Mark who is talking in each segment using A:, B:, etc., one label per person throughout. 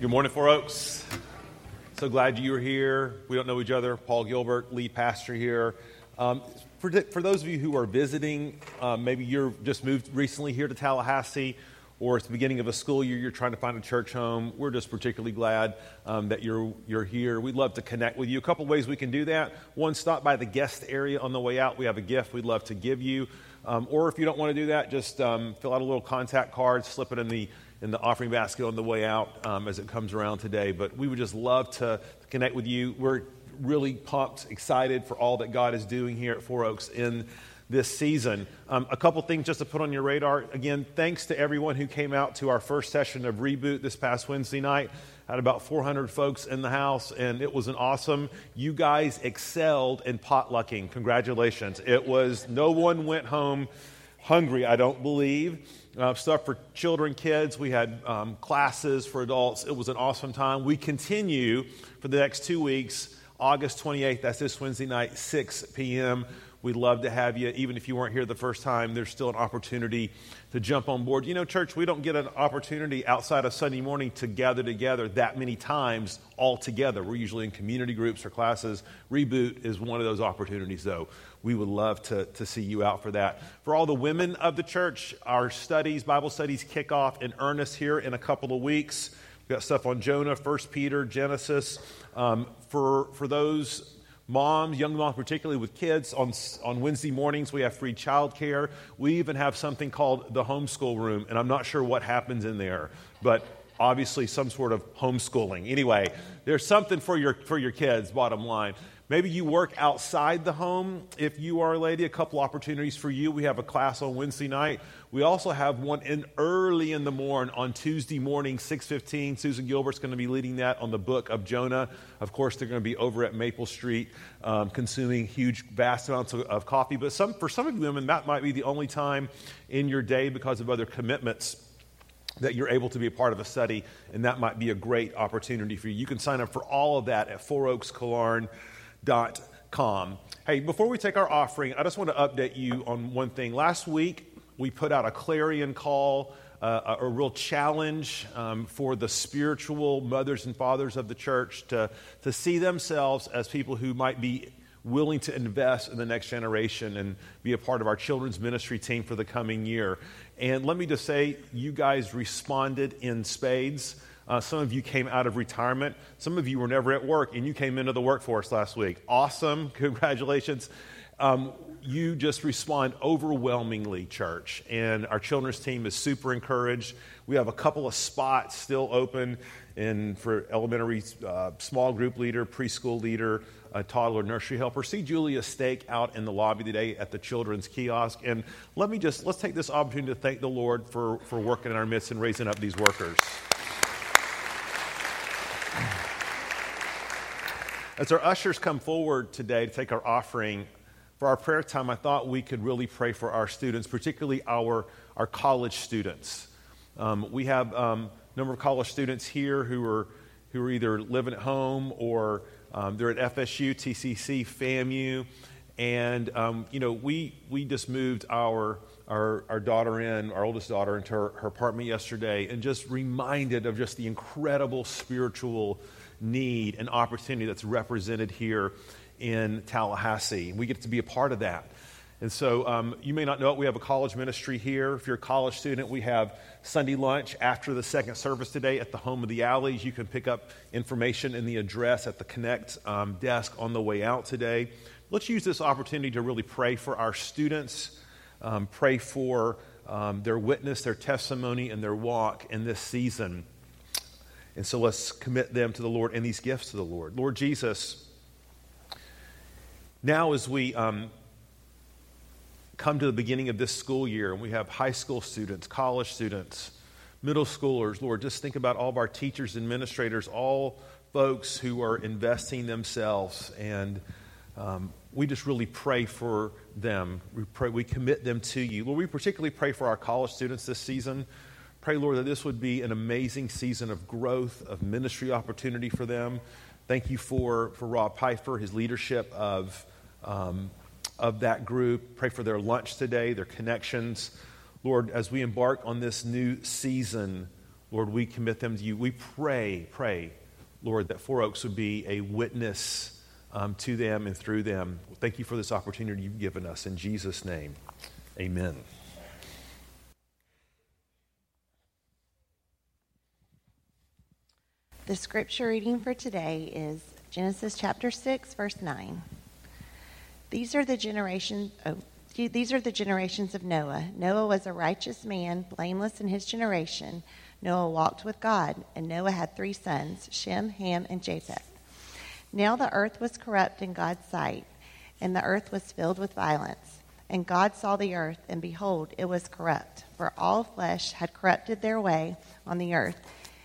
A: Good morning, Four Oaks. So glad you were here. We don't know each other. Paul Gilbert, lead pastor here. Um, for, for, those of you who are visiting, um, maybe you're just moved recently here to Tallahassee, or it's the beginning of a school year, you're trying to find a church home. We're just particularly glad um, that you're, you're here. We'd love to connect with you. A couple ways we can do that. One, stop by the guest area on the way out. We have a gift we'd love to give you. Um, or if you don't want to do that, just um, fill out a little contact card, slip it in the in the offering basket on the way out um, as it comes around today. But we would just love to connect with you. We're really pumped, excited for all that God is doing here at Four Oaks in this season. Um, a couple things just to put on your radar. Again, thanks to everyone who came out to our first session of Reboot this past Wednesday night. Had about 400 folks in the house, and it was an awesome. You guys excelled in potlucking. Congratulations! It was no one went home hungry. I don't believe uh, stuff for children, kids. We had um, classes for adults. It was an awesome time. We continue for the next two weeks, August 28th, that's this Wednesday night, 6 p.m. We'd love to have you. Even if you weren't here the first time, there's still an opportunity to jump on board. You know, church, we don't get an opportunity outside of Sunday morning to gather together that many times all together. We're usually in community groups or classes. Reboot is one of those opportunities, though we would love to, to see you out for that. For all the women of the church, our studies, Bible studies, kick off in earnest here in a couple of weeks. We've got stuff on Jonah, First Peter, Genesis. Um, for, for those moms, young moms, particularly with kids, on, on Wednesday mornings we have free childcare. We even have something called the homeschool room, and I'm not sure what happens in there, but obviously some sort of homeschooling. Anyway, there's something for your, for your kids, bottom line. Maybe you work outside the home. If you are a lady, a couple opportunities for you. We have a class on Wednesday night. We also have one in early in the morning on Tuesday morning, 6:15. Susan Gilbert's going to be leading that on the book of Jonah. Of course, they're going to be over at Maple Street, um, consuming huge, vast amounts of, of coffee. But some, for some of you women, that might be the only time in your day because of other commitments that you're able to be a part of a study, and that might be a great opportunity for you. You can sign up for all of that at Four Oaks Killearn com. Hey, before we take our offering, I just want to update you on one thing. Last week, we put out a clarion call, uh, a, a, real challenge um, for the spiritual mothers and fathers of the church to, to see themselves as people who might be willing to invest in the next generation and be a part of our children's ministry team for the coming year. And let me just say, you guys responded in spades. Uh, some of you came out of retirement. Some of you were never at work and you came into the workforce last week. Awesome. Congratulations. Um, you just respond overwhelmingly, church. And our children's team is super encouraged. We have a couple of spots still open in, for elementary uh, small group leader, preschool leader, a toddler nursery helper. See Julia Stake out in the lobby today at the children's kiosk. And let me just, let's take this opportunity to thank the Lord for, for working in our midst and raising up these workers. As our ushers come forward today to take our offering, for our prayer time, I thought we could really pray for our students, particularly our, our college students. Um, we have um, a number of college students here who are, who are either living at home or um, they're at FSU, TCC, FAMU. And, um, you know, we, we just moved our, our, our daughter in, our oldest daughter, into her, her apartment yesterday and just reminded of just the incredible spiritual need and opportunity that's represented here in Tallahassee. We get to be a part of that. And so um, you may not know it, we have a college ministry here. If you're a college student, we have Sunday lunch after the second service today at the Home of the Alleys. You can pick up information in the address at the Connect um, desk on the way out today. Let's use this opportunity to really pray for our students, um, pray for um, their witness, their testimony, and their walk in this season. And so let's commit them to the Lord and these gifts to the Lord. Lord Jesus, now as we um, come to the beginning of this school year and we have high school students, college students, middle schoolers, Lord, just think about all of our teachers, administrators, all folks who are investing themselves. And um, we just really pray for them. We, pray, we commit them to you. Lord, we particularly pray for our college students this season. Pray, Lord, that this would be an amazing season of growth, of ministry opportunity for them. Thank you for, for Rob Pfeiffer, his leadership of, um, of that group. Pray for their lunch today, their connections. Lord, as we embark on this new season, Lord, we commit them to you. We pray, pray, Lord, that Four Oaks would be a witness um, to them and through them. Thank you for this opportunity you've given us. In Jesus' name, amen.
B: The scripture reading for today is Genesis chapter 6, verse 9. These are the generations. Oh, these are the generations of Noah. Noah was a righteous man, blameless in his generation. Noah walked with God, and Noah had three sons Shem, Ham, and Japheth. Now the earth was corrupt in God's sight, and the earth was filled with violence. And God saw the earth, and behold, it was corrupt, for all flesh had corrupted their way on the earth.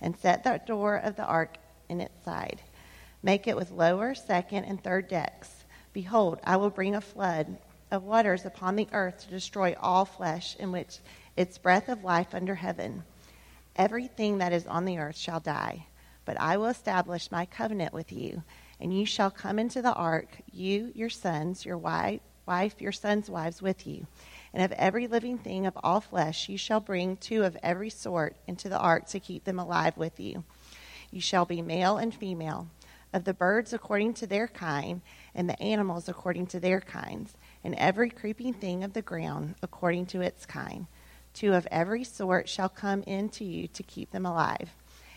B: And set the door of the ark in its side. Make it with lower, second, and third decks. Behold, I will bring a flood of waters upon the earth to destroy all flesh in which its breath of life under heaven. Everything that is on the earth shall die, but I will establish my covenant with you, and you shall come into the ark, you, your sons, your wife, wife, your sons' wives with you. And of every living thing of all flesh you shall bring two of every sort into the ark to keep them alive with you. You shall be male and female, of the birds according to their kind, and the animals according to their kinds and every creeping thing of the ground according to its kind. Two of every sort shall come in to you to keep them alive.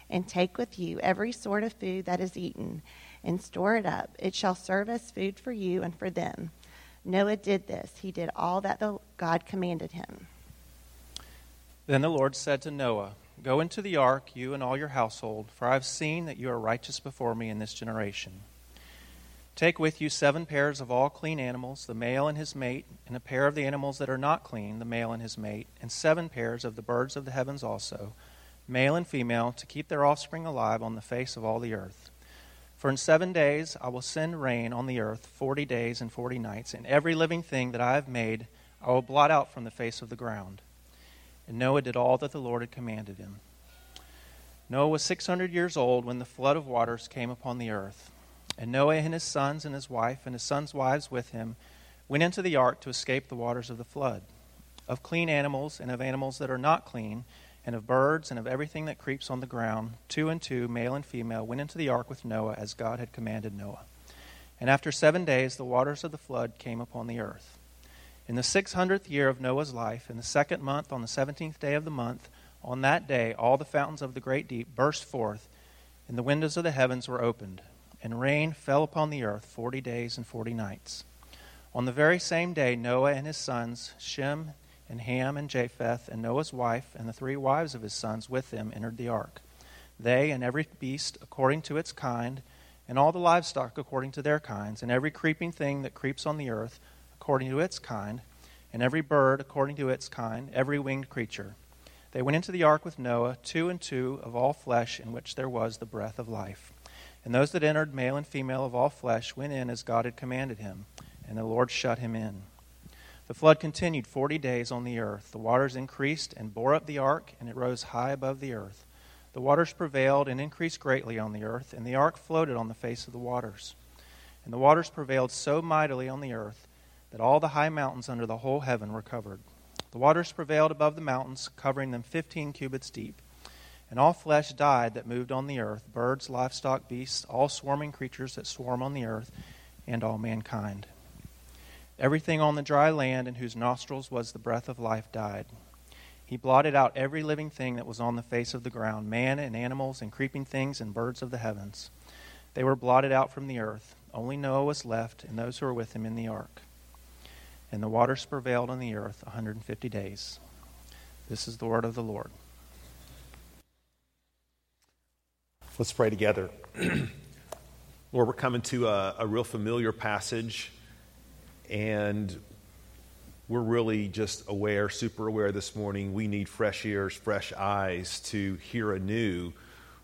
B: And take with you every sort of food that is eaten, and store it up. It shall serve as food for you and for them. Noah did this. He did all that the God commanded him.
C: Then the Lord said to Noah, Go into the ark, you and all your household, for I have seen that you are righteous before me in this generation. Take with you seven pairs of all clean animals, the male and his mate, and a pair of the animals that are not clean, the male and his mate, and seven pairs of the birds of the heavens also, male and female, to keep their offspring alive on the face of all the earth. For in seven days I will send rain on the earth forty days and forty nights, and every living thing that I have made I will blot out from the face of the ground. And Noah did all that the Lord had commanded him. Noah was six hundred years old when the flood of waters came upon the earth. And Noah and his sons and his wife and his sons' wives with him went into the ark to escape the waters of the flood. Of clean animals and of animals that are not clean, and of birds and of everything that creeps on the ground, two and two, male and female, went into the ark with Noah as God had commanded Noah. And after seven days, the waters of the flood came upon the earth. In the six hundredth year of Noah's life, in the second month, on the seventeenth day of the month, on that day, all the fountains of the great deep burst forth, and the windows of the heavens were opened and rain fell upon the earth forty days and forty nights. On the very same day, Noah and his sons, Shem and Ham and Japheth, and Noah's wife, and the three wives of his sons with them entered the ark. They and every beast according to its kind, and all the livestock according to their kinds, and every creeping thing that creeps on the earth according to its kind, and every bird according to its kind, every winged creature. They went into the ark with Noah, two and two of all flesh, in which there was the breath of life. And those that entered, male and female of all flesh, went in as God had commanded him, and the Lord shut him in. The flood continued forty days on the earth. The waters increased and bore up the ark, and it rose high above the earth. The waters prevailed and increased greatly on the earth, and the ark floated on the face of the waters. And the waters prevailed so mightily on the earth that all the high mountains under the whole heaven were covered. The waters prevailed above the mountains, covering them fifteen cubits deep. And all flesh died that moved on the earth birds, livestock, beasts, all swarming creatures that swarm on the earth, and all mankind. Everything on the dry land in whose nostrils was the breath of life died. He blotted out every living thing that was on the face of the ground man and animals and creeping things and birds of the heavens. They were blotted out from the earth. Only Noah was left and those who were with him in the ark. And the waters prevailed on the earth 150 days. This is the word of the Lord.
A: Let's pray together. Lord, we're coming to a, a, real familiar passage, and we're really just aware, super aware this morning. We need fresh ears, fresh eyes to hear anew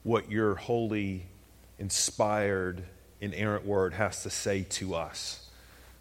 A: what your holy, inspired, inerrant word has to say to us.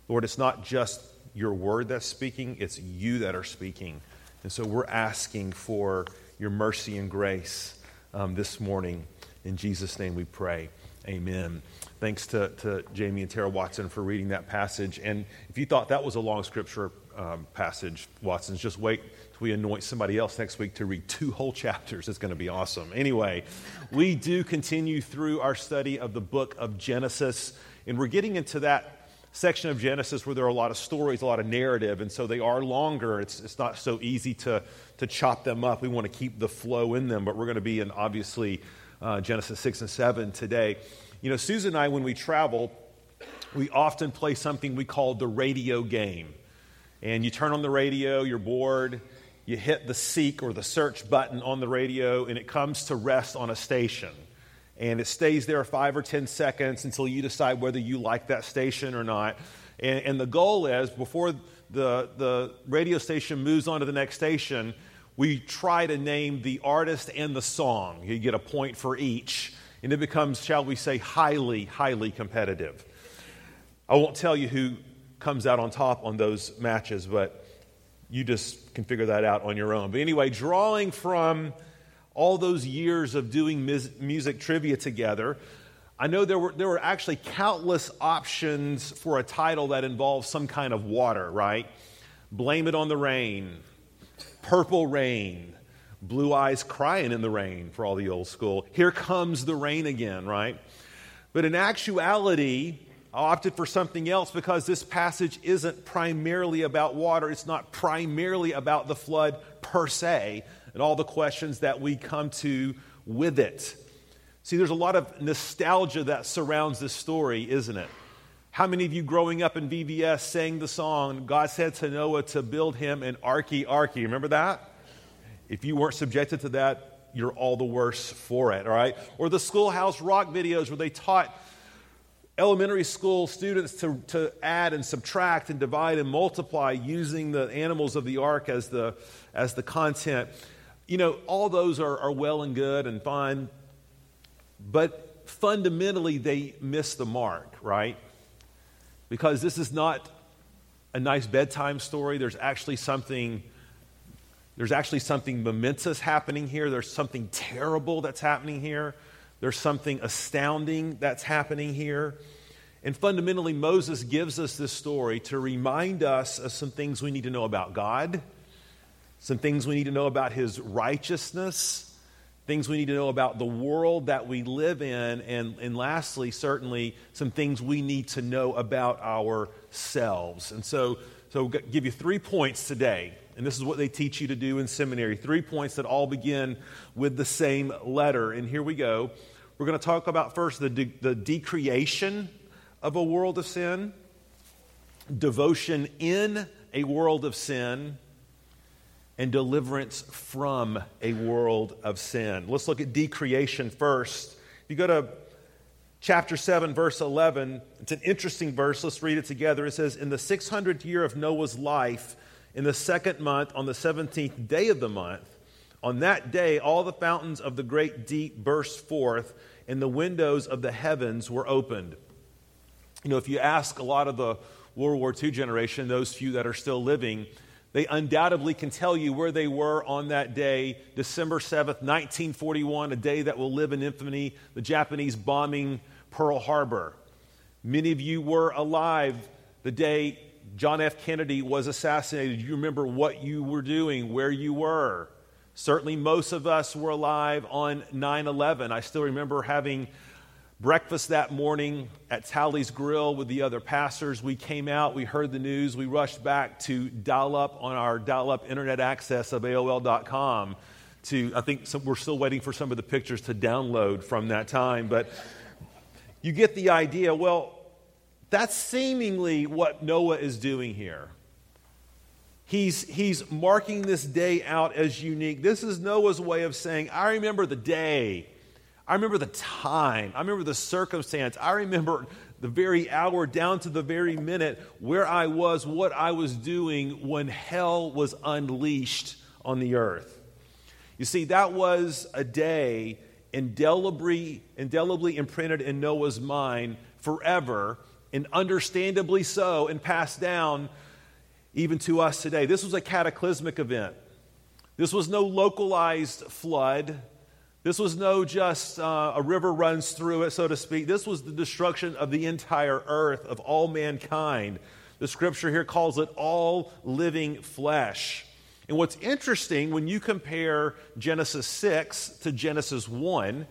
A: Lord, it's not just your word that's speaking, it's you that are speaking. And so we're asking for your mercy and grace um, this morning. In Jesus' name we pray. Amen. Thanks to, to Jamie and Tara Watson for reading that passage. And if you thought that was a long scripture um, passage, Watson's, just wait till we anoint somebody else next week to read two whole chapters. It's going to be awesome. Anyway, we do continue through our study of the book of Genesis, and we're getting into that section of Genesis where there are a lot of stories, a lot of narrative, and so they are longer. It's, it's not so easy to, to chop them up. We want to keep the flow in them, but we're going to be in obviously uh, Genesis 6 and 7 today. You know, Susan and I, when we travel, we often play something we call the radio game. And you turn on the radio, you're bored, you hit the seek or the search button on the radio, and it comes to rest on a station and it stays there five or 10 seconds until you decide whether you like that station or not. And, and, the goal is before the, the radio station moves on to the next station, we try to name the artist and the song. You get a point for each, and it becomes, shall we say, highly, highly competitive. I won't tell you who comes out on top on those matches, but you just can figure that out on your own. But anyway, drawing from all those years of doing music trivia together, I know there were, there were actually countless options for a title that involves some kind of water, right? Blame It on the Rain, Purple Rain, Blue Eyes Crying in the Rain for all the old school. Here Comes the Rain Again, right? But in actuality, I opted for something else because this passage isn't primarily about water. It's not primarily about the flood per se, and all the questions that we come to with it. See, there's a lot of nostalgia that surrounds this story, isn't it? How many of you growing up in VBS sang the song, God said to Noah to build him an arky arky? Remember that? If you weren't subjected to that, you're all the worse for it, all right? Or the Schoolhouse Rock videos where they taught elementary school students to, to add and subtract and divide and multiply using the animals of the ark as the, as the content you know, all those are, are well and good and fine, but fundamentally they miss the mark, right? Because this is not a nice bedtime story. There's actually something. There's actually something momentous happening here. There's something terrible that's happening here. There's something astounding that's happening here. And fundamentally, Moses gives us this story to remind us of some things we need to know about God some things we need to know about his righteousness, things we need to know about the world that we live in, and, and lastly, certainly, some things we need to know about ourselves. And so, so I'll give you three points today. And this is what they teach you to do in seminary. Three points that all begin with the same letter. And here we go. We're going to talk about first the, de- the decreation of a world of sin, devotion in a world of sin, and deliverance from a world of sin. Let's look at decreation first. If you go to chapter 7, verse 11, it's an interesting verse. Let's read it together. It says, In the 600th year of Noah's life, in the second month, on the 17th day of the month, on that day, all the fountains of the great deep burst forth, and the windows of the heavens were opened. You know, if you ask a lot of the World War II generation, those few that are still living, they undoubtedly can tell you where they were on that day, December 7th, 1941, a day that will live in infamy, the Japanese bombing Pearl Harbor. Many of you were alive the day John F. Kennedy was assassinated. You remember what you were doing, where you were. Certainly, most of us were alive on 9 11. I still remember having breakfast that morning at Tally's Grill with the other pastors. We came out, we heard the news, we rushed back to dial up on our dial up internet access of AOL.com. To, I think some, we're still waiting for some of the pictures to download from that time, but you get the idea. Well, that's seemingly what Noah is doing here. He's, he's marking this day out as unique. This is Noah's way of saying, I remember the day I remember the time. I remember the circumstance. I remember the very hour down to the very minute where I was, what I was doing when hell was unleashed on the earth. You see, that was a day indelibly, indelibly imprinted in Noah's mind forever, and understandably so, and passed down even to us today. This was a cataclysmic event. This was no localized flood. This was no just uh, a river runs through it, so to speak. This was the destruction of the entire earth, of all mankind. The scripture here calls it all living flesh. And what's interesting when you compare Genesis 6 to Genesis 1,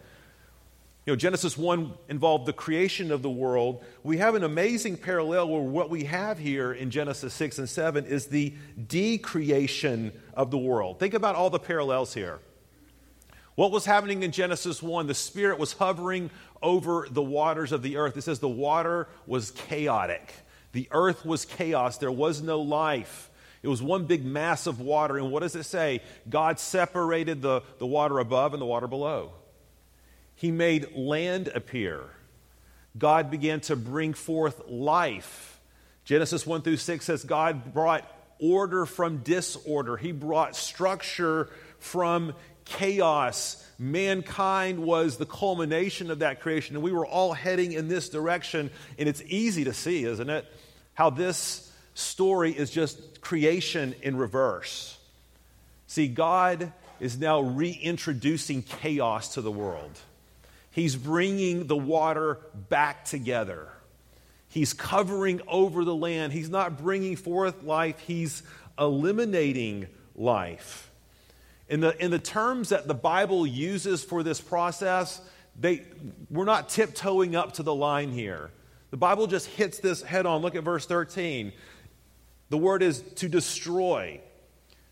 A: you know, Genesis 1 involved the creation of the world. We have an amazing parallel where what we have here in Genesis 6 and 7 is the decreation of the world. Think about all the parallels here. What was happening in Genesis 1? The Spirit was hovering over the waters of the earth. It says the water was chaotic. The earth was chaos. There was no life. It was one big mass of water. And what does it say? God separated the, the water above and the water below. He made land appear. God began to bring forth life. Genesis 1 through 6 says God brought order from disorder, He brought structure from chaos. Mankind was the culmination of that creation, and we were all heading in this direction. And it's easy to see, isn't it? How this story is just creation in reverse. See, God is now reintroducing chaos to the world. He's bringing the water back together. He's covering over the land. He's not bringing forth life, he's eliminating life. In the, in the terms that the Bible uses for this process, they, we're not tiptoeing up to the line here. The Bible just hits this head on. Look at verse 13. The word is to destroy,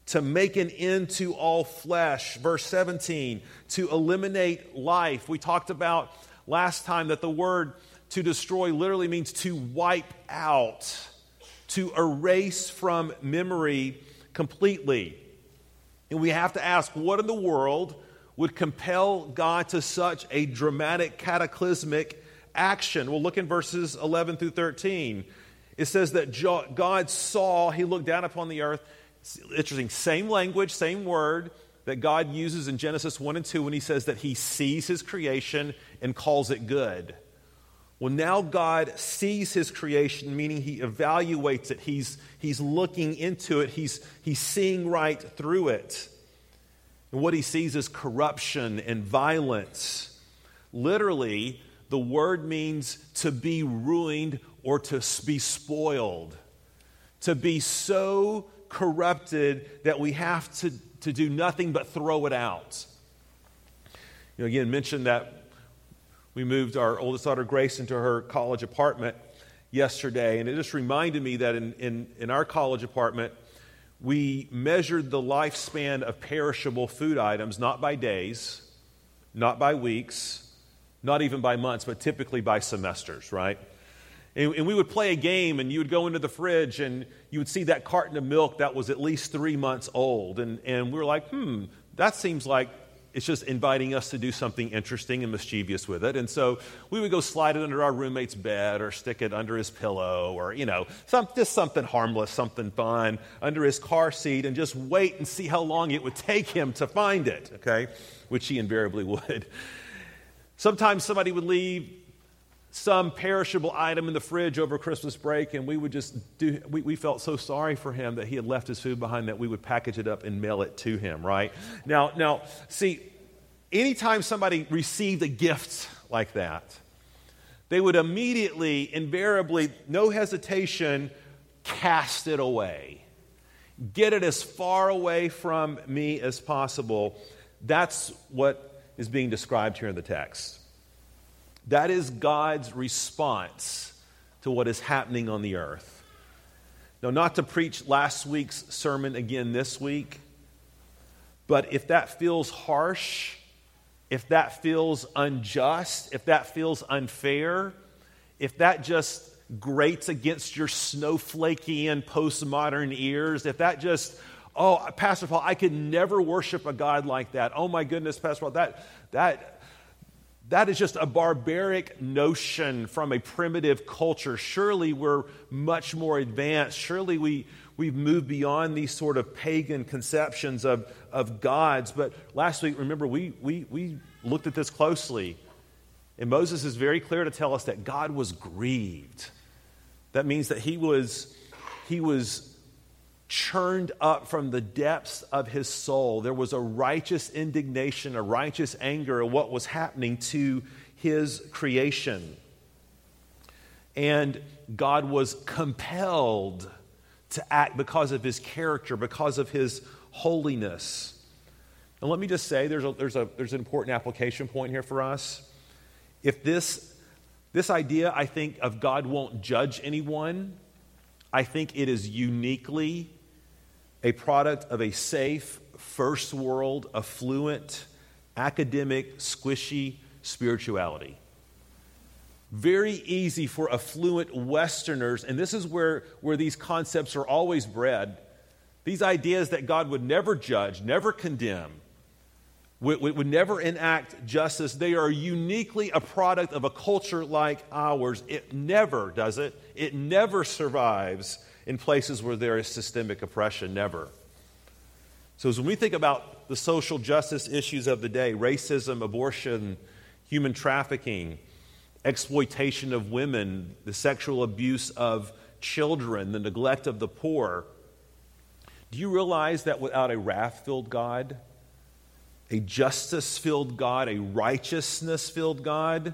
A: to make an end to all flesh. Verse 17, to eliminate life. We talked about last time that the word to destroy literally means to wipe out, to erase from memory completely. And we have to ask what in the world would compel God to such a dramatic, cataclysmic action? Well, look in verses 11 through 13. It says that God saw, he looked down upon the earth. Interesting, same language, same word that God uses in Genesis 1 and 2 when he says that he sees his creation and calls it good. Well, now God sees his creation, meaning he evaluates it. He's, he's looking into it. He's, he's seeing right through it. And what he sees is corruption and violence. Literally, the word means to be ruined or to be spoiled, to be so corrupted that we have to, to do nothing but throw it out. You know, again, mentioned that we moved our oldest daughter, Grace, into her college apartment yesterday, and it just reminded me that in, in, in our college apartment, we measured the lifespan of perishable food items not by days, not by weeks, not even by months, but typically by semesters, right? And, and, we would play a game, and you would go into the fridge, and you would see that carton of milk that was at least three months old. And, and we were like, hmm, that seems like it's just inviting us to do something interesting and mischievous with it. And so we would go slide it under our roommate's bed or stick it under his pillow or, you know, some, just something harmless, something fun under his car seat and just wait and see how long it would take him to find it, okay? Which he invariably would. Sometimes somebody would leave some perishable item in the fridge over Christmas break, and we would just do, we, we, felt so sorry for him that he had left his food behind that we would package it up and mail it to him, right? Now, now, see, anytime somebody received a gift like that, they would immediately, invariably, no hesitation, cast it away. Get it as far away from me as possible. That's what is being described here in the text. That is God's response to what is happening on the earth. Now, not to preach last week's sermon again this week, but if that feels harsh, if that feels unjust, if that feels unfair, if that just grates against your snowflakey and postmodern ears, if that just, oh, Pastor Paul, I could never worship a God like that. Oh my goodness, Pastor Paul, that, that, that is just a barbaric notion from a primitive culture. Surely we're much more advanced. Surely we, we've moved beyond these sort of pagan conceptions of, of gods. But last week, remember, we, we, we looked at this closely. And Moses is very clear to tell us that God was grieved. That means that he was, he was churned up from the depths of his soul. There was a righteous indignation, a righteous anger at what was happening to his creation. And God was compelled to act because of his character, because of his holiness. And let me just say there's, a, there's, a, there's an important application point here for us. If this, this idea, I think, of God won't judge anyone, I think it is uniquely a product of a safe, first world, affluent, academic, squishy spirituality very easy for affluent Westerners, and this is where, where these concepts are always bred. These ideas that God would never judge, never condemn, would, would never enact justice, they are uniquely a product of a culture like ours. It never does it. It never survives in places where there is systemic oppression, never. So, as when we think about the social justice issues of the day racism, abortion, human trafficking, exploitation of women, the sexual abuse of children, the neglect of the poor. Do you realize that without a wrath filled God, a justice filled God, a righteousness filled God,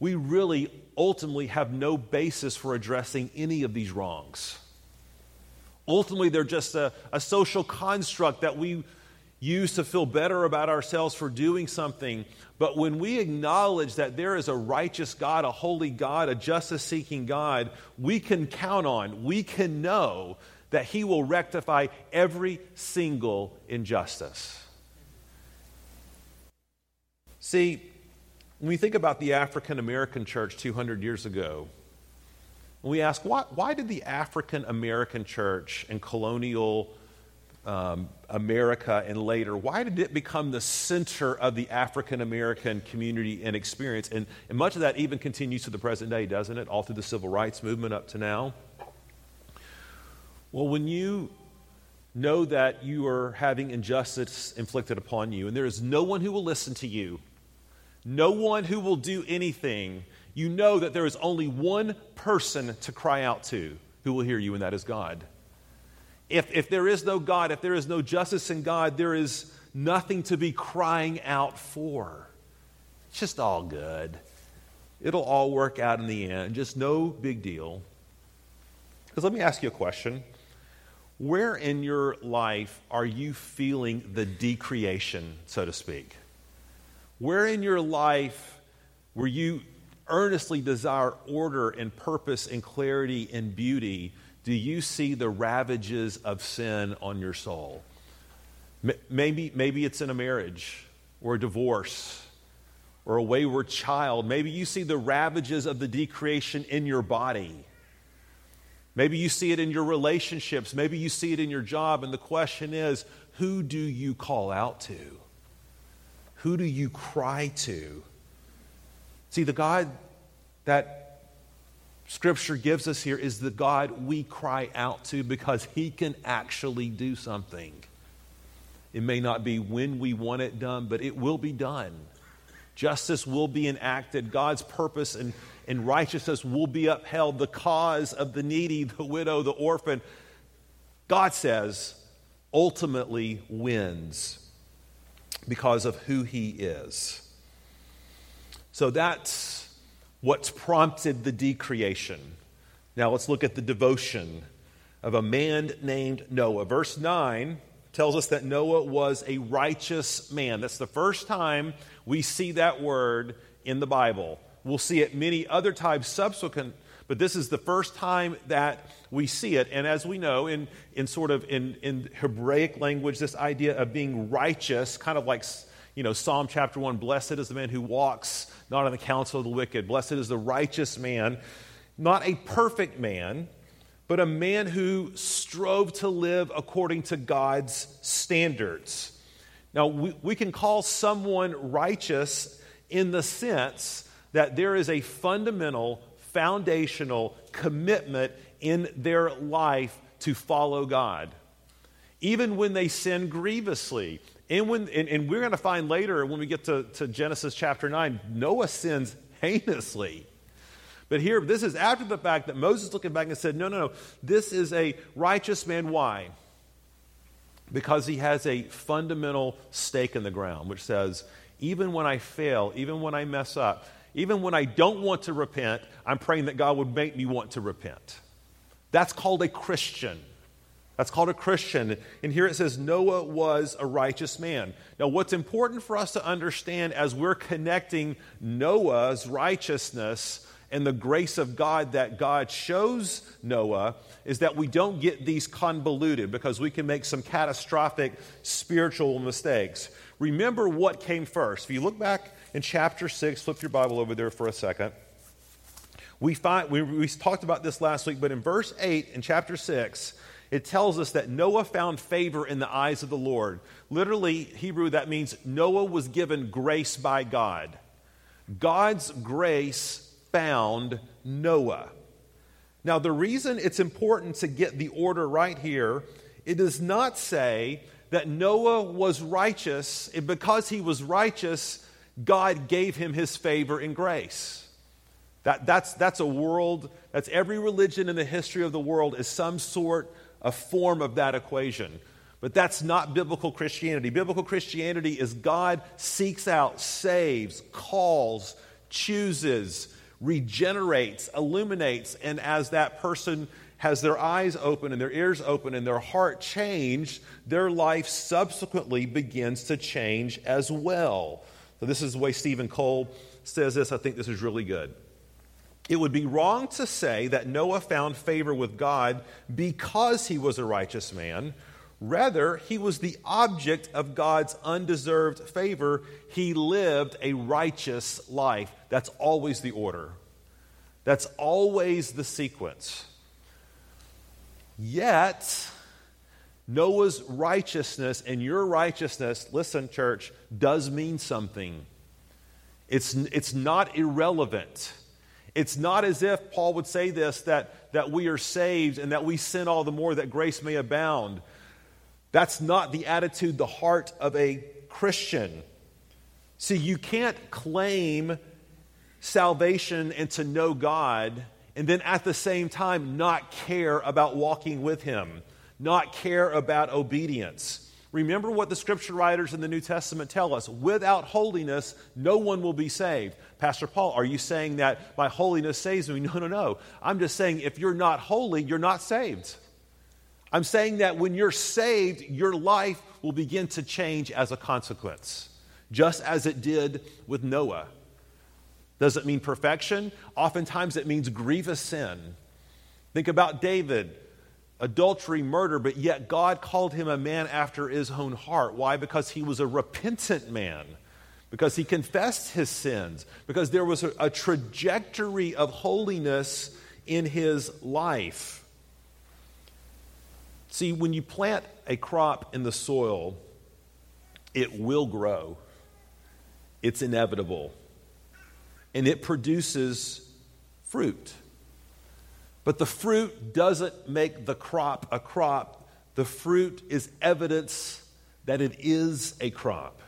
A: we really ultimately have no basis for addressing any of these wrongs. Ultimately, they're just a, a social construct that we use to feel better about ourselves for doing something. But when we acknowledge that there is a righteous God, a holy God, a justice seeking God, we can count on, we can know that He will rectify every single injustice. See, when we think about the African American church 200 years ago, we ask, why, why did the African American church and colonial um, America and later, why did it become the center of the African American community and experience? And, and much of that even continues to the present day, doesn't it? All through the civil rights movement up to now. Well, when you know that you are having injustice inflicted upon you, and there is no one who will listen to you, no one who will do anything, you know that there is only one person to cry out to who will hear you, and that is God. If, if there is no God, if there is no justice in God, there is nothing to be crying out for. It's just all good. It'll all work out in the end. Just no big deal. Because let me ask you a question. Where in your life are you feeling the decreation, so to speak? Where in your life where you earnestly desire order and purpose and clarity and beauty? do you see the ravages of sin on your soul? Maybe, maybe it's in a marriage or a divorce or a wayward child. Maybe you see the ravages of the decreation in your body. Maybe you see it in your relationships. Maybe you see it in your job. And the question is who do you call out to? Who do you cry to? See, the God that Scripture gives us here is the God we cry out to because He can actually do something. It may not be when we want it done, but it will be done. Justice will be enacted. God's purpose and, and righteousness will be upheld. The cause of the needy, the widow, the orphan, God says, ultimately wins because of who He is. So that's what's prompted the decreation. Now let's look at the devotion of a man named Noah. Verse 9 tells us that Noah was a righteous man. That's the first time we see that word in the Bible. We'll see it many other times subsequent, but this is the first time that we see it. And as we know, in, in sort of in, in Hebraic language, this idea of being righteous, kind of like you know, Psalm chapter 1 Blessed is the man who walks not in the counsel of the wicked. Blessed is the righteous man, not a perfect man, but a man who strove to live according to God's standards. Now, we, we can call someone righteous in the sense that there is a fundamental, foundational commitment in their life to follow God, even when they sin grievously. And, when, and, and we're going to find later when we get to, to Genesis chapter 9, Noah sins heinously. But here, this is after the fact that Moses looking back and said, No, no, no, this is a righteous man. Why? Because he has a fundamental stake in the ground, which says, even when I fail, even when I mess up, even when I don't want to repent, I'm praying that God would make me want to repent. That's called a Christian. That's called a Christian. And here it says Noah was a righteous man. Now, what's important for us to understand as we're connecting Noah's righteousness and the grace of God that God shows Noah is that we don't get these convoluted because we can make some catastrophic spiritual mistakes. Remember what came first. If you look back in chapter 6, flip your Bible over there for a second. We, find, we, we talked about this last week, but in verse 8 in chapter 6, it tells us that Noah found favor in the eyes of the Lord. Literally, Hebrew, that means Noah was given grace by God. God's grace found Noah. Now, the reason it's important to get the order right here, it does not say that Noah was righteous, and because he was righteous, God gave him his favor and grace. That, that's, that's a world, that's every religion in the history of the world is some sort of form of that equation. But that's not biblical Christianity. Biblical Christianity is God seeks out, saves, calls, chooses, regenerates, illuminates, and as that person has their eyes open and their ears open and their heart changed, their life subsequently begins to change as well. So, this is the way Steven Cole says this. I think this is really good. It would be wrong to say that Noah found favor with God because he was a righteous man. Rather, he was the object of God's undeserved favor. He lived a righteous life. That's always the order, that's always the sequence. Yet, Noah's righteousness and your righteousness, listen, church, does mean something. It's, it's not irrelevant. It's not as if Paul would say this that, that we are saved and that we sin all the more that grace may abound. That's not the attitude, the heart of a Christian. See, you can't claim salvation and to know God and then at the same time not care about walking with Him, not care about obedience. Remember what the scripture writers in the New Testament tell us without holiness, no one will be saved. Pastor Paul, are you saying that my holiness saves me? No, no, no. I'm just saying if you're not holy, you're not saved. I'm saying that when you're saved, your life will begin to change as a consequence, just as it did with Noah. Does it mean perfection? Oftentimes it means grievous sin. Think about David adultery, murder, but yet God called him a man after his own heart. Why? Because he was a repentant man, because he confessed his sins, because there was a, a trajectory of holiness in his life. See, when you plant a crop in the soil, it will grow. It's inevitable and it produces fruit. But the fruit doesn't make the crop a crop. The fruit is evidence that it is a crop.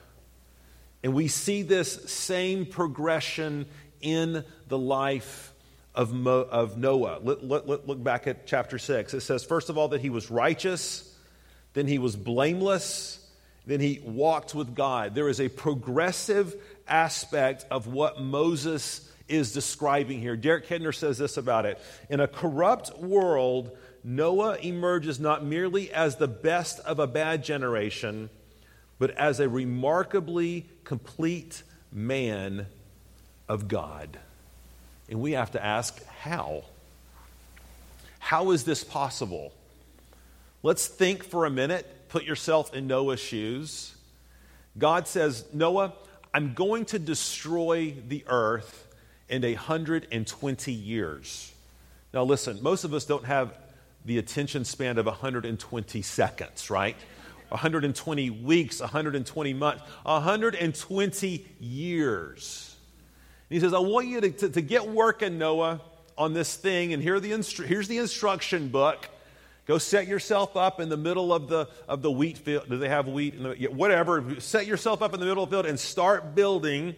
A: And we see this same progression in the life of, Mo, of Noah. Let, let, look back at chapter 6. It says, first of all, that he was righteous, then he was blameless, then he walked with God. There is a progressive aspect of what Moses is describing here. Derek Kidner says this about it In a corrupt world, Noah emerges not merely as the best of a bad generation, but as a remarkably complete man of God. And we have to ask how? How is this possible? Let's think for a minute, put yourself in Noah's shoes. God says, Noah, I'm going to destroy the earth in 120 years. Now, listen, most of us don't have the attention span of 120 seconds, right? 120 weeks, 120 months, 120 years. And he says, I want you to, to, to get working, Noah, on this thing, and here the instru- here's the instruction book. Go set yourself up in the middle of the, of the wheat field. Do they have wheat? The, whatever. Set yourself up in the middle of the field and start building.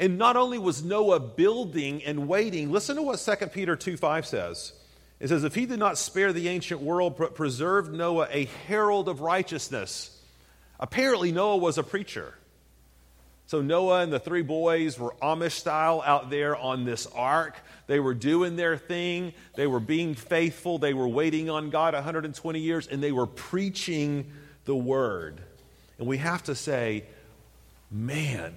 A: And not only was Noah building and waiting, listen to what 2 Peter 2 5 says. It says, If he did not spare the ancient world, but preserved Noah, a herald of righteousness. Apparently, Noah was a preacher. So Noah and the three boys were Amish style out there on this ark. They were doing their thing. They were being faithful. They were waiting on God 120 years and they were preaching the word. And we have to say, man,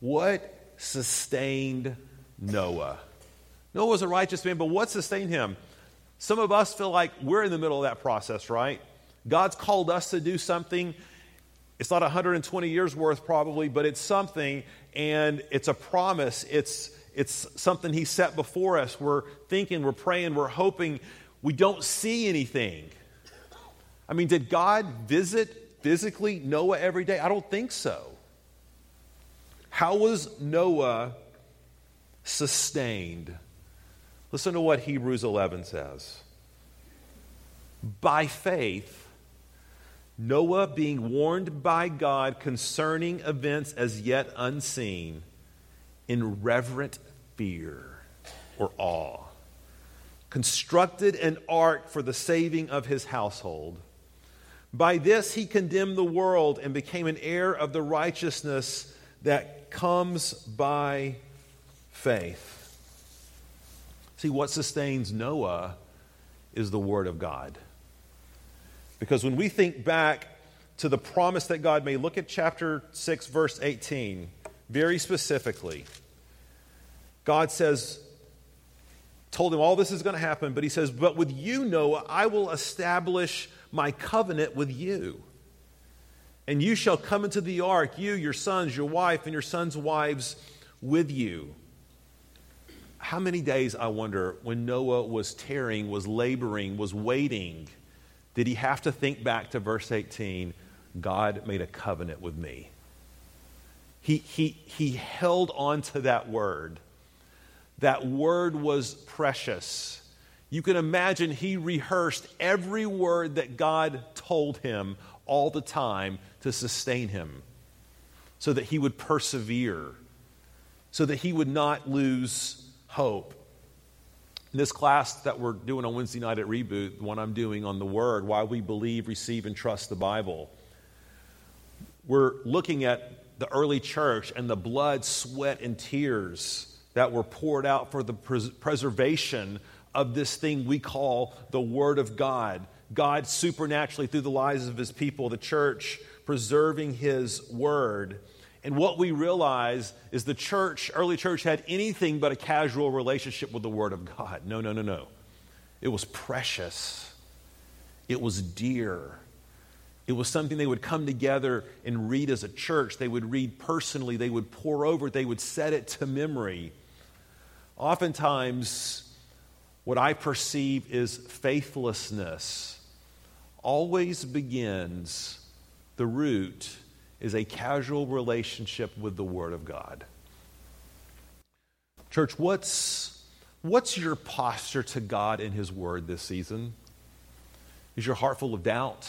A: what sustained Noah? Noah was a righteous man, but what sustained him? Some of us feel like we're in the middle of that process, right? God's called us to do something it's not 120 years worth, probably, but it's something, and it's a promise. It's, it's something He set before us. We're thinking, we're praying, we're hoping. We don't see anything. I mean, did God visit physically Noah every day? I don't think so. How was Noah sustained? Listen to what Hebrews 11 says. By faith, Noah, being warned by God concerning events as yet unseen, in reverent fear or awe, constructed an ark for the saving of his household. By this he condemned the world and became an heir of the righteousness that comes by faith. See, what sustains Noah is the Word of God. Because when we think back to the promise that God made, look at chapter 6, verse 18, very specifically. God says, told him all this is going to happen, but he says, But with you, Noah, I will establish my covenant with you. And you shall come into the ark, you, your sons, your wife, and your sons' wives with you. How many days, I wonder, when Noah was tearing, was laboring, was waiting, did he have to think back to verse 18? God made a covenant with me. He, he, he held on to that word. That word was precious. You can imagine he rehearsed every word that God told him all the time to sustain him so that he would persevere, so that he would not lose hope. In this class that we're doing on Wednesday night at Reboot, the one I'm doing on the Word, why we believe, receive, and trust the Bible, we're looking at the early church and the blood, sweat, and tears that were poured out for the pres- preservation of this thing we call the Word of God. God supernaturally, through the lives of His people, the church, preserving His Word. And what we realize is the church, early church, had anything but a casual relationship with the Word of God. No, no, no, no. It was precious, it was dear. It was something they would come together and read as a church. They would read personally. They would pore over it. They would set it to memory. Oftentimes, what I perceive is faithlessness always begins, the root is a casual relationship with the Word of God. Church, what's, what's your posture to God and His Word this season? Is your heart full of doubt?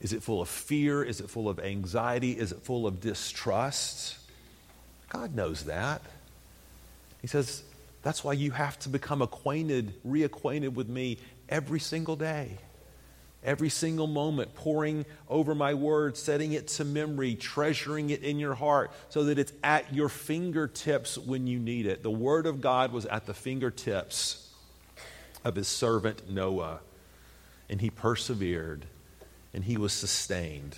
A: Is it full of fear? Is it full of anxiety? Is it full of distrust? God knows that. He says, that's why you have to become acquainted, reacquainted with me every single day every single moment, poring over my word, setting it to memory, treasuring it in your heart so that it's at your fingertips when you need it. The word of God was at the fingertips of his servant Noah, and he persevered and he was sustained.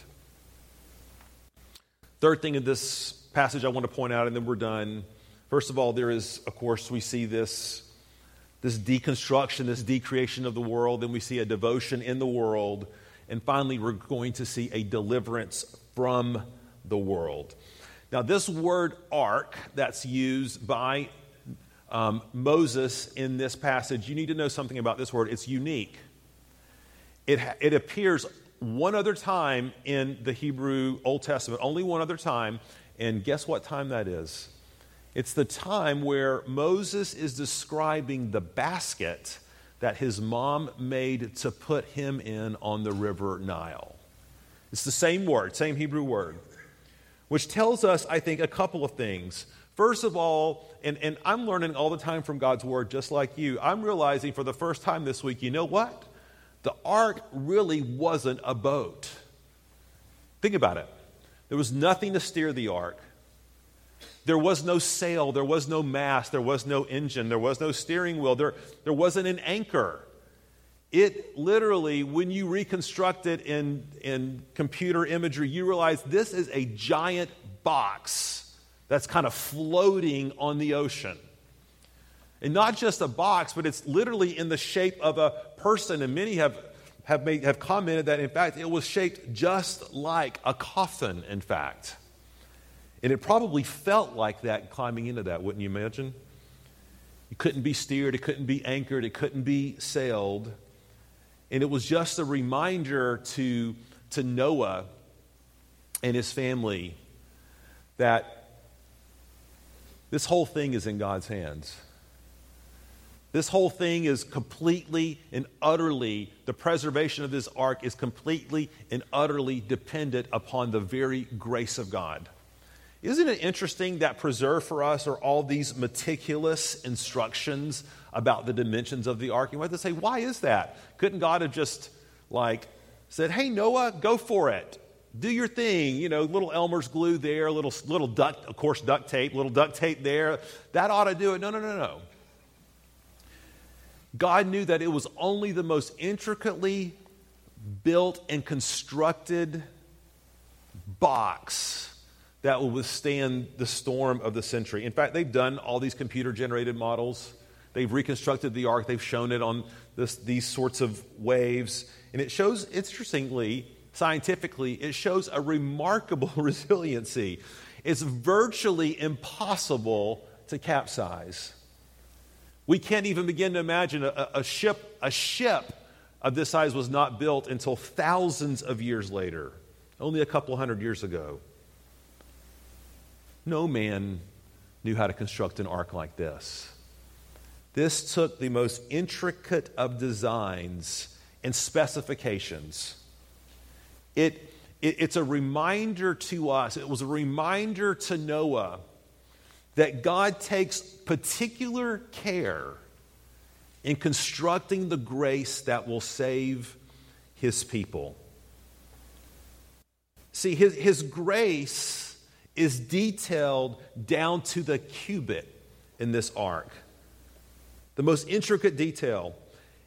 A: Third thing in this passage I want to point out, and then we're done. First of all, there is, of course, we see this this deconstruction, this decreation of the world. Then we see a devotion in the world. And finally, we're going to see a deliverance from the world. Now, this word ark that's used by um, Moses in this passage, you need to know something about this word. It's unique. It, it appears one other time in the Hebrew Old Testament, only one other time. And guess what time that is? It's the time where Moses is describing the basket that his mom made to put him in on the river Nile. It's the same word, same Hebrew word, which tells us, I think, a couple of things. First of all, and, and I'm learning all the time from God's word, just like you, I'm realizing for the first time this week, you know what? The ark really wasn't a boat. Think about it. There was nothing to steer the ark. There was no sail, there was no mast, there was no engine, there was no steering wheel, there, there wasn't an anchor. It literally, when you reconstruct it in, in computer imagery, you realize this is a giant box that's kind of floating on the ocean. And not just a box, but it's literally in the shape of a person. And many have, have, made, have commented that, in fact, it was shaped just like a coffin, in fact. And it probably felt like that climbing into that, wouldn't you imagine? It couldn't be steered, it couldn't be anchored, it couldn't be sailed. And it was just a reminder to, to Noah and his family that this whole thing is in God's hands. This whole thing is completely and utterly, the preservation of this ark is completely and utterly dependent upon the very grace of God. Isn't it interesting that preserved for us are all these meticulous instructions about the dimensions of the ark? You might have say, why is that? Couldn't God have just like said, hey, Noah, go for it. Do your thing. You know, little Elmer's glue there, little, little duct, of course, duct tape, little duct tape there. That ought to do it. No, no, no, no. God knew that it was only the most intricately built and constructed box that will withstand the storm of the century. In fact, they've done all these computer generated models. They've reconstructed the ark, they've shown it on this, these sorts of waves. And it shows, interestingly, scientifically, it shows a remarkable resiliency. It's virtually impossible to capsize. We can't even begin to imagine a, a, ship, a ship of this size was not built until thousands of years later, only a couple hundred years ago. No man knew how to construct an ark like this. This took the most intricate of designs and specifications. It, it, it's a reminder to us, it was a reminder to Noah that God takes particular care in constructing the grace that will save his people. See, his, his grace is detailed down to the cubit in this ark. The most intricate detail.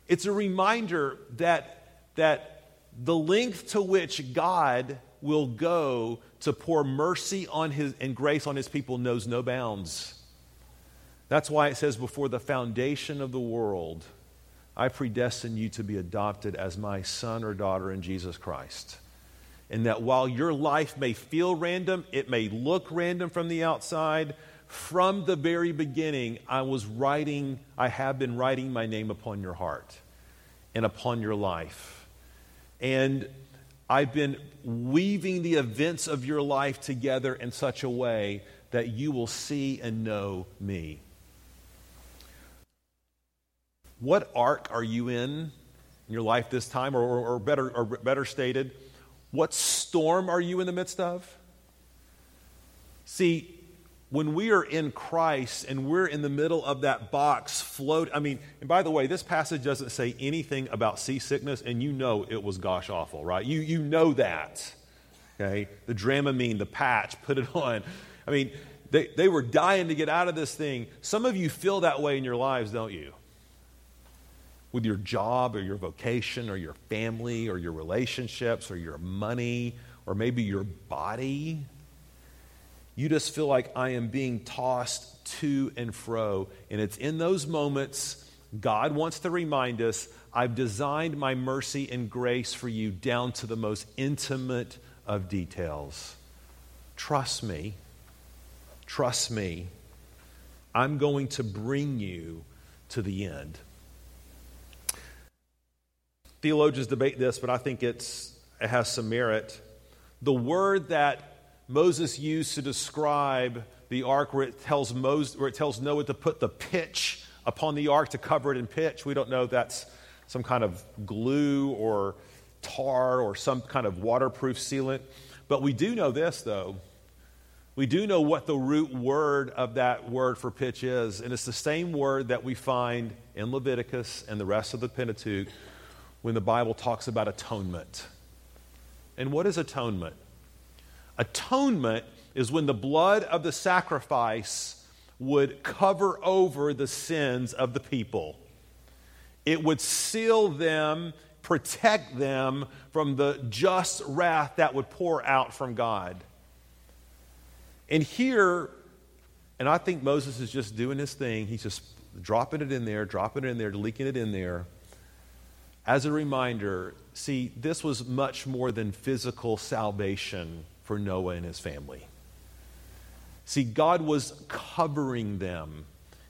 A: It's a reminder that, that the length to which God will go to pour mercy on his, and grace on his people knows no bounds. That's why it says, Before the foundation of the world, I predestined you to be adopted as my son or daughter in Jesus Christ and that while your life may feel random, it may look random from the outside, from the very beginning, I was writing, I have been writing my name upon your heart and upon your life. And I've been weaving the events of your life together in such a way that you will see and know me. What ark are you in in your life this time? Or, or better, or better stated, what storm are you in the midst of? See, when we are in Christ and we're in the middle of that box float, I mean, and by the way, this passage doesn't say anything about seasickness, and you know it was gosh awful, right? You, you know that. Okay? The Dramamine, the patch, put it on. I mean, they, they were dying to get out of this thing. Some of you feel that way in your lives, don't you? With your job or your vocation or your family or your relationships or your money or maybe your body. You just feel like I am being tossed to and fro. And it's in those moments God wants to remind us I've designed my mercy and grace for you down to the most intimate of details. Trust me. Trust me. I'm going to bring you to the end. Theologians debate this, but I think it's, it has some merit. The word that Moses used to describe the ark, where it tells, Moses, where it tells Noah to put the pitch upon the ark to cover it in pitch. We don't know if that's some kind of glue or tar or some kind of waterproof sealant. But we do know this, though. We do know what the root word of that word for pitch is, and it's the same word that we find in Leviticus and the rest of the Pentateuch when the Bible talks about atonement. And what is atonement? Atonement is when the blood of the sacrifice would cover over the sins of the people. It would seal them, protect them from the just wrath that would pour out from God. And here, and I think Moses is just doing his thing. He's just dropping it in there, dropping it in there, leaking it in there. As a reminder, see, this was much more than physical salvation for Noah and his family. See, God was covering them,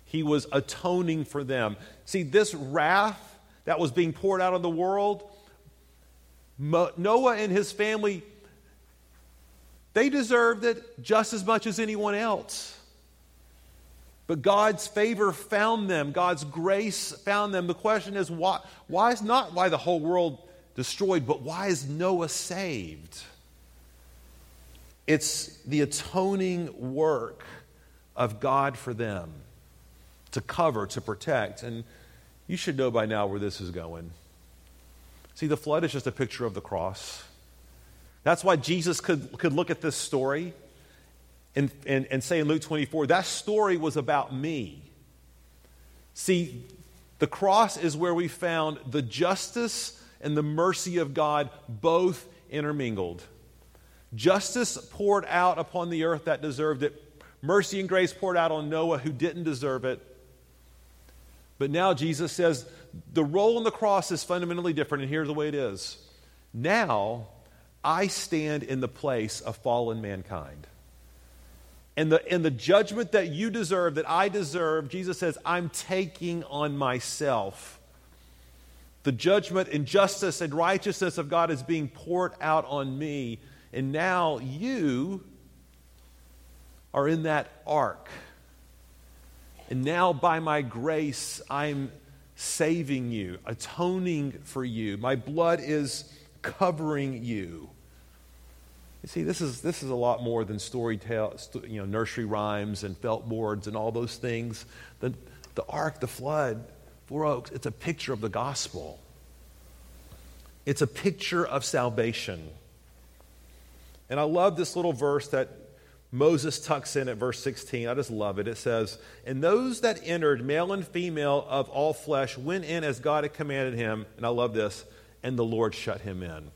A: He was atoning for them. See, this wrath that was being poured out on the world, Noah and his family they deserved it just as much as anyone else. But God's favor found them, God's grace found them. The question is why, why is not why the whole world destroyed, but why is Noah saved? It's the atoning work of God for them to cover, to protect. And you should know by now where this is going. See, the flood is just a picture of the cross. That's why Jesus could, could look at this story and, and, and say in Luke 24, that story was about me. See, the cross is where we found the justice and the mercy of God both intermingled. Justice poured out upon the earth that deserved it, mercy and grace poured out on Noah who didn't deserve it. But now Jesus says the role on the cross is fundamentally different, and here's the way it is. Now, I stand in the place of fallen mankind. And the, and the judgment that you deserve, that I deserve, Jesus says, I'm taking on myself. The judgment and justice and righteousness of God is being poured out on me. And now you are in that ark. And now, by my grace, I'm saving you, atoning for you. My blood is covering you. You see, this is, this is a lot more than story tale, you know, nursery rhymes and felt boards and all those things. The, the ark, the flood, Four Oaks, it's a picture of the gospel. It's a picture of salvation. And I love this little verse that Moses tucks in at verse 16. I just love it. It says, And those that entered, male and female of all flesh, went in as God had commanded him. And I love this. And the Lord shut him in.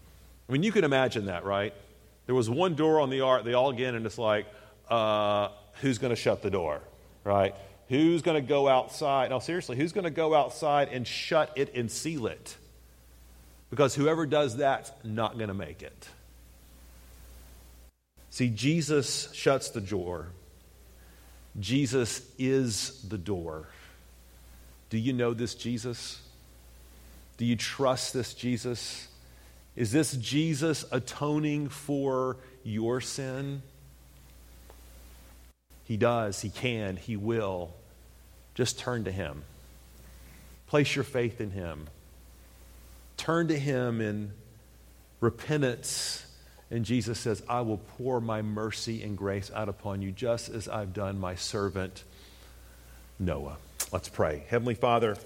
A: I mean, you can imagine that, right? There was one door on the ark, they all get in, and it's like, uh, who's going to shut the door, right? Who's going to go outside? No, seriously, who's going to go outside and shut it and seal it? Because whoever does that's not going to make it. See, Jesus shuts the door. Jesus is the door. Do you know this Jesus? Do you trust this Jesus? Is this Jesus atoning for your sin? He does, He can, He will. Just turn to Him. Place your faith in Him. Turn to Him in repentance. And Jesus says, I will pour my mercy and grace out upon you, just as I've done my servant Noah. Let's pray. Heavenly Father,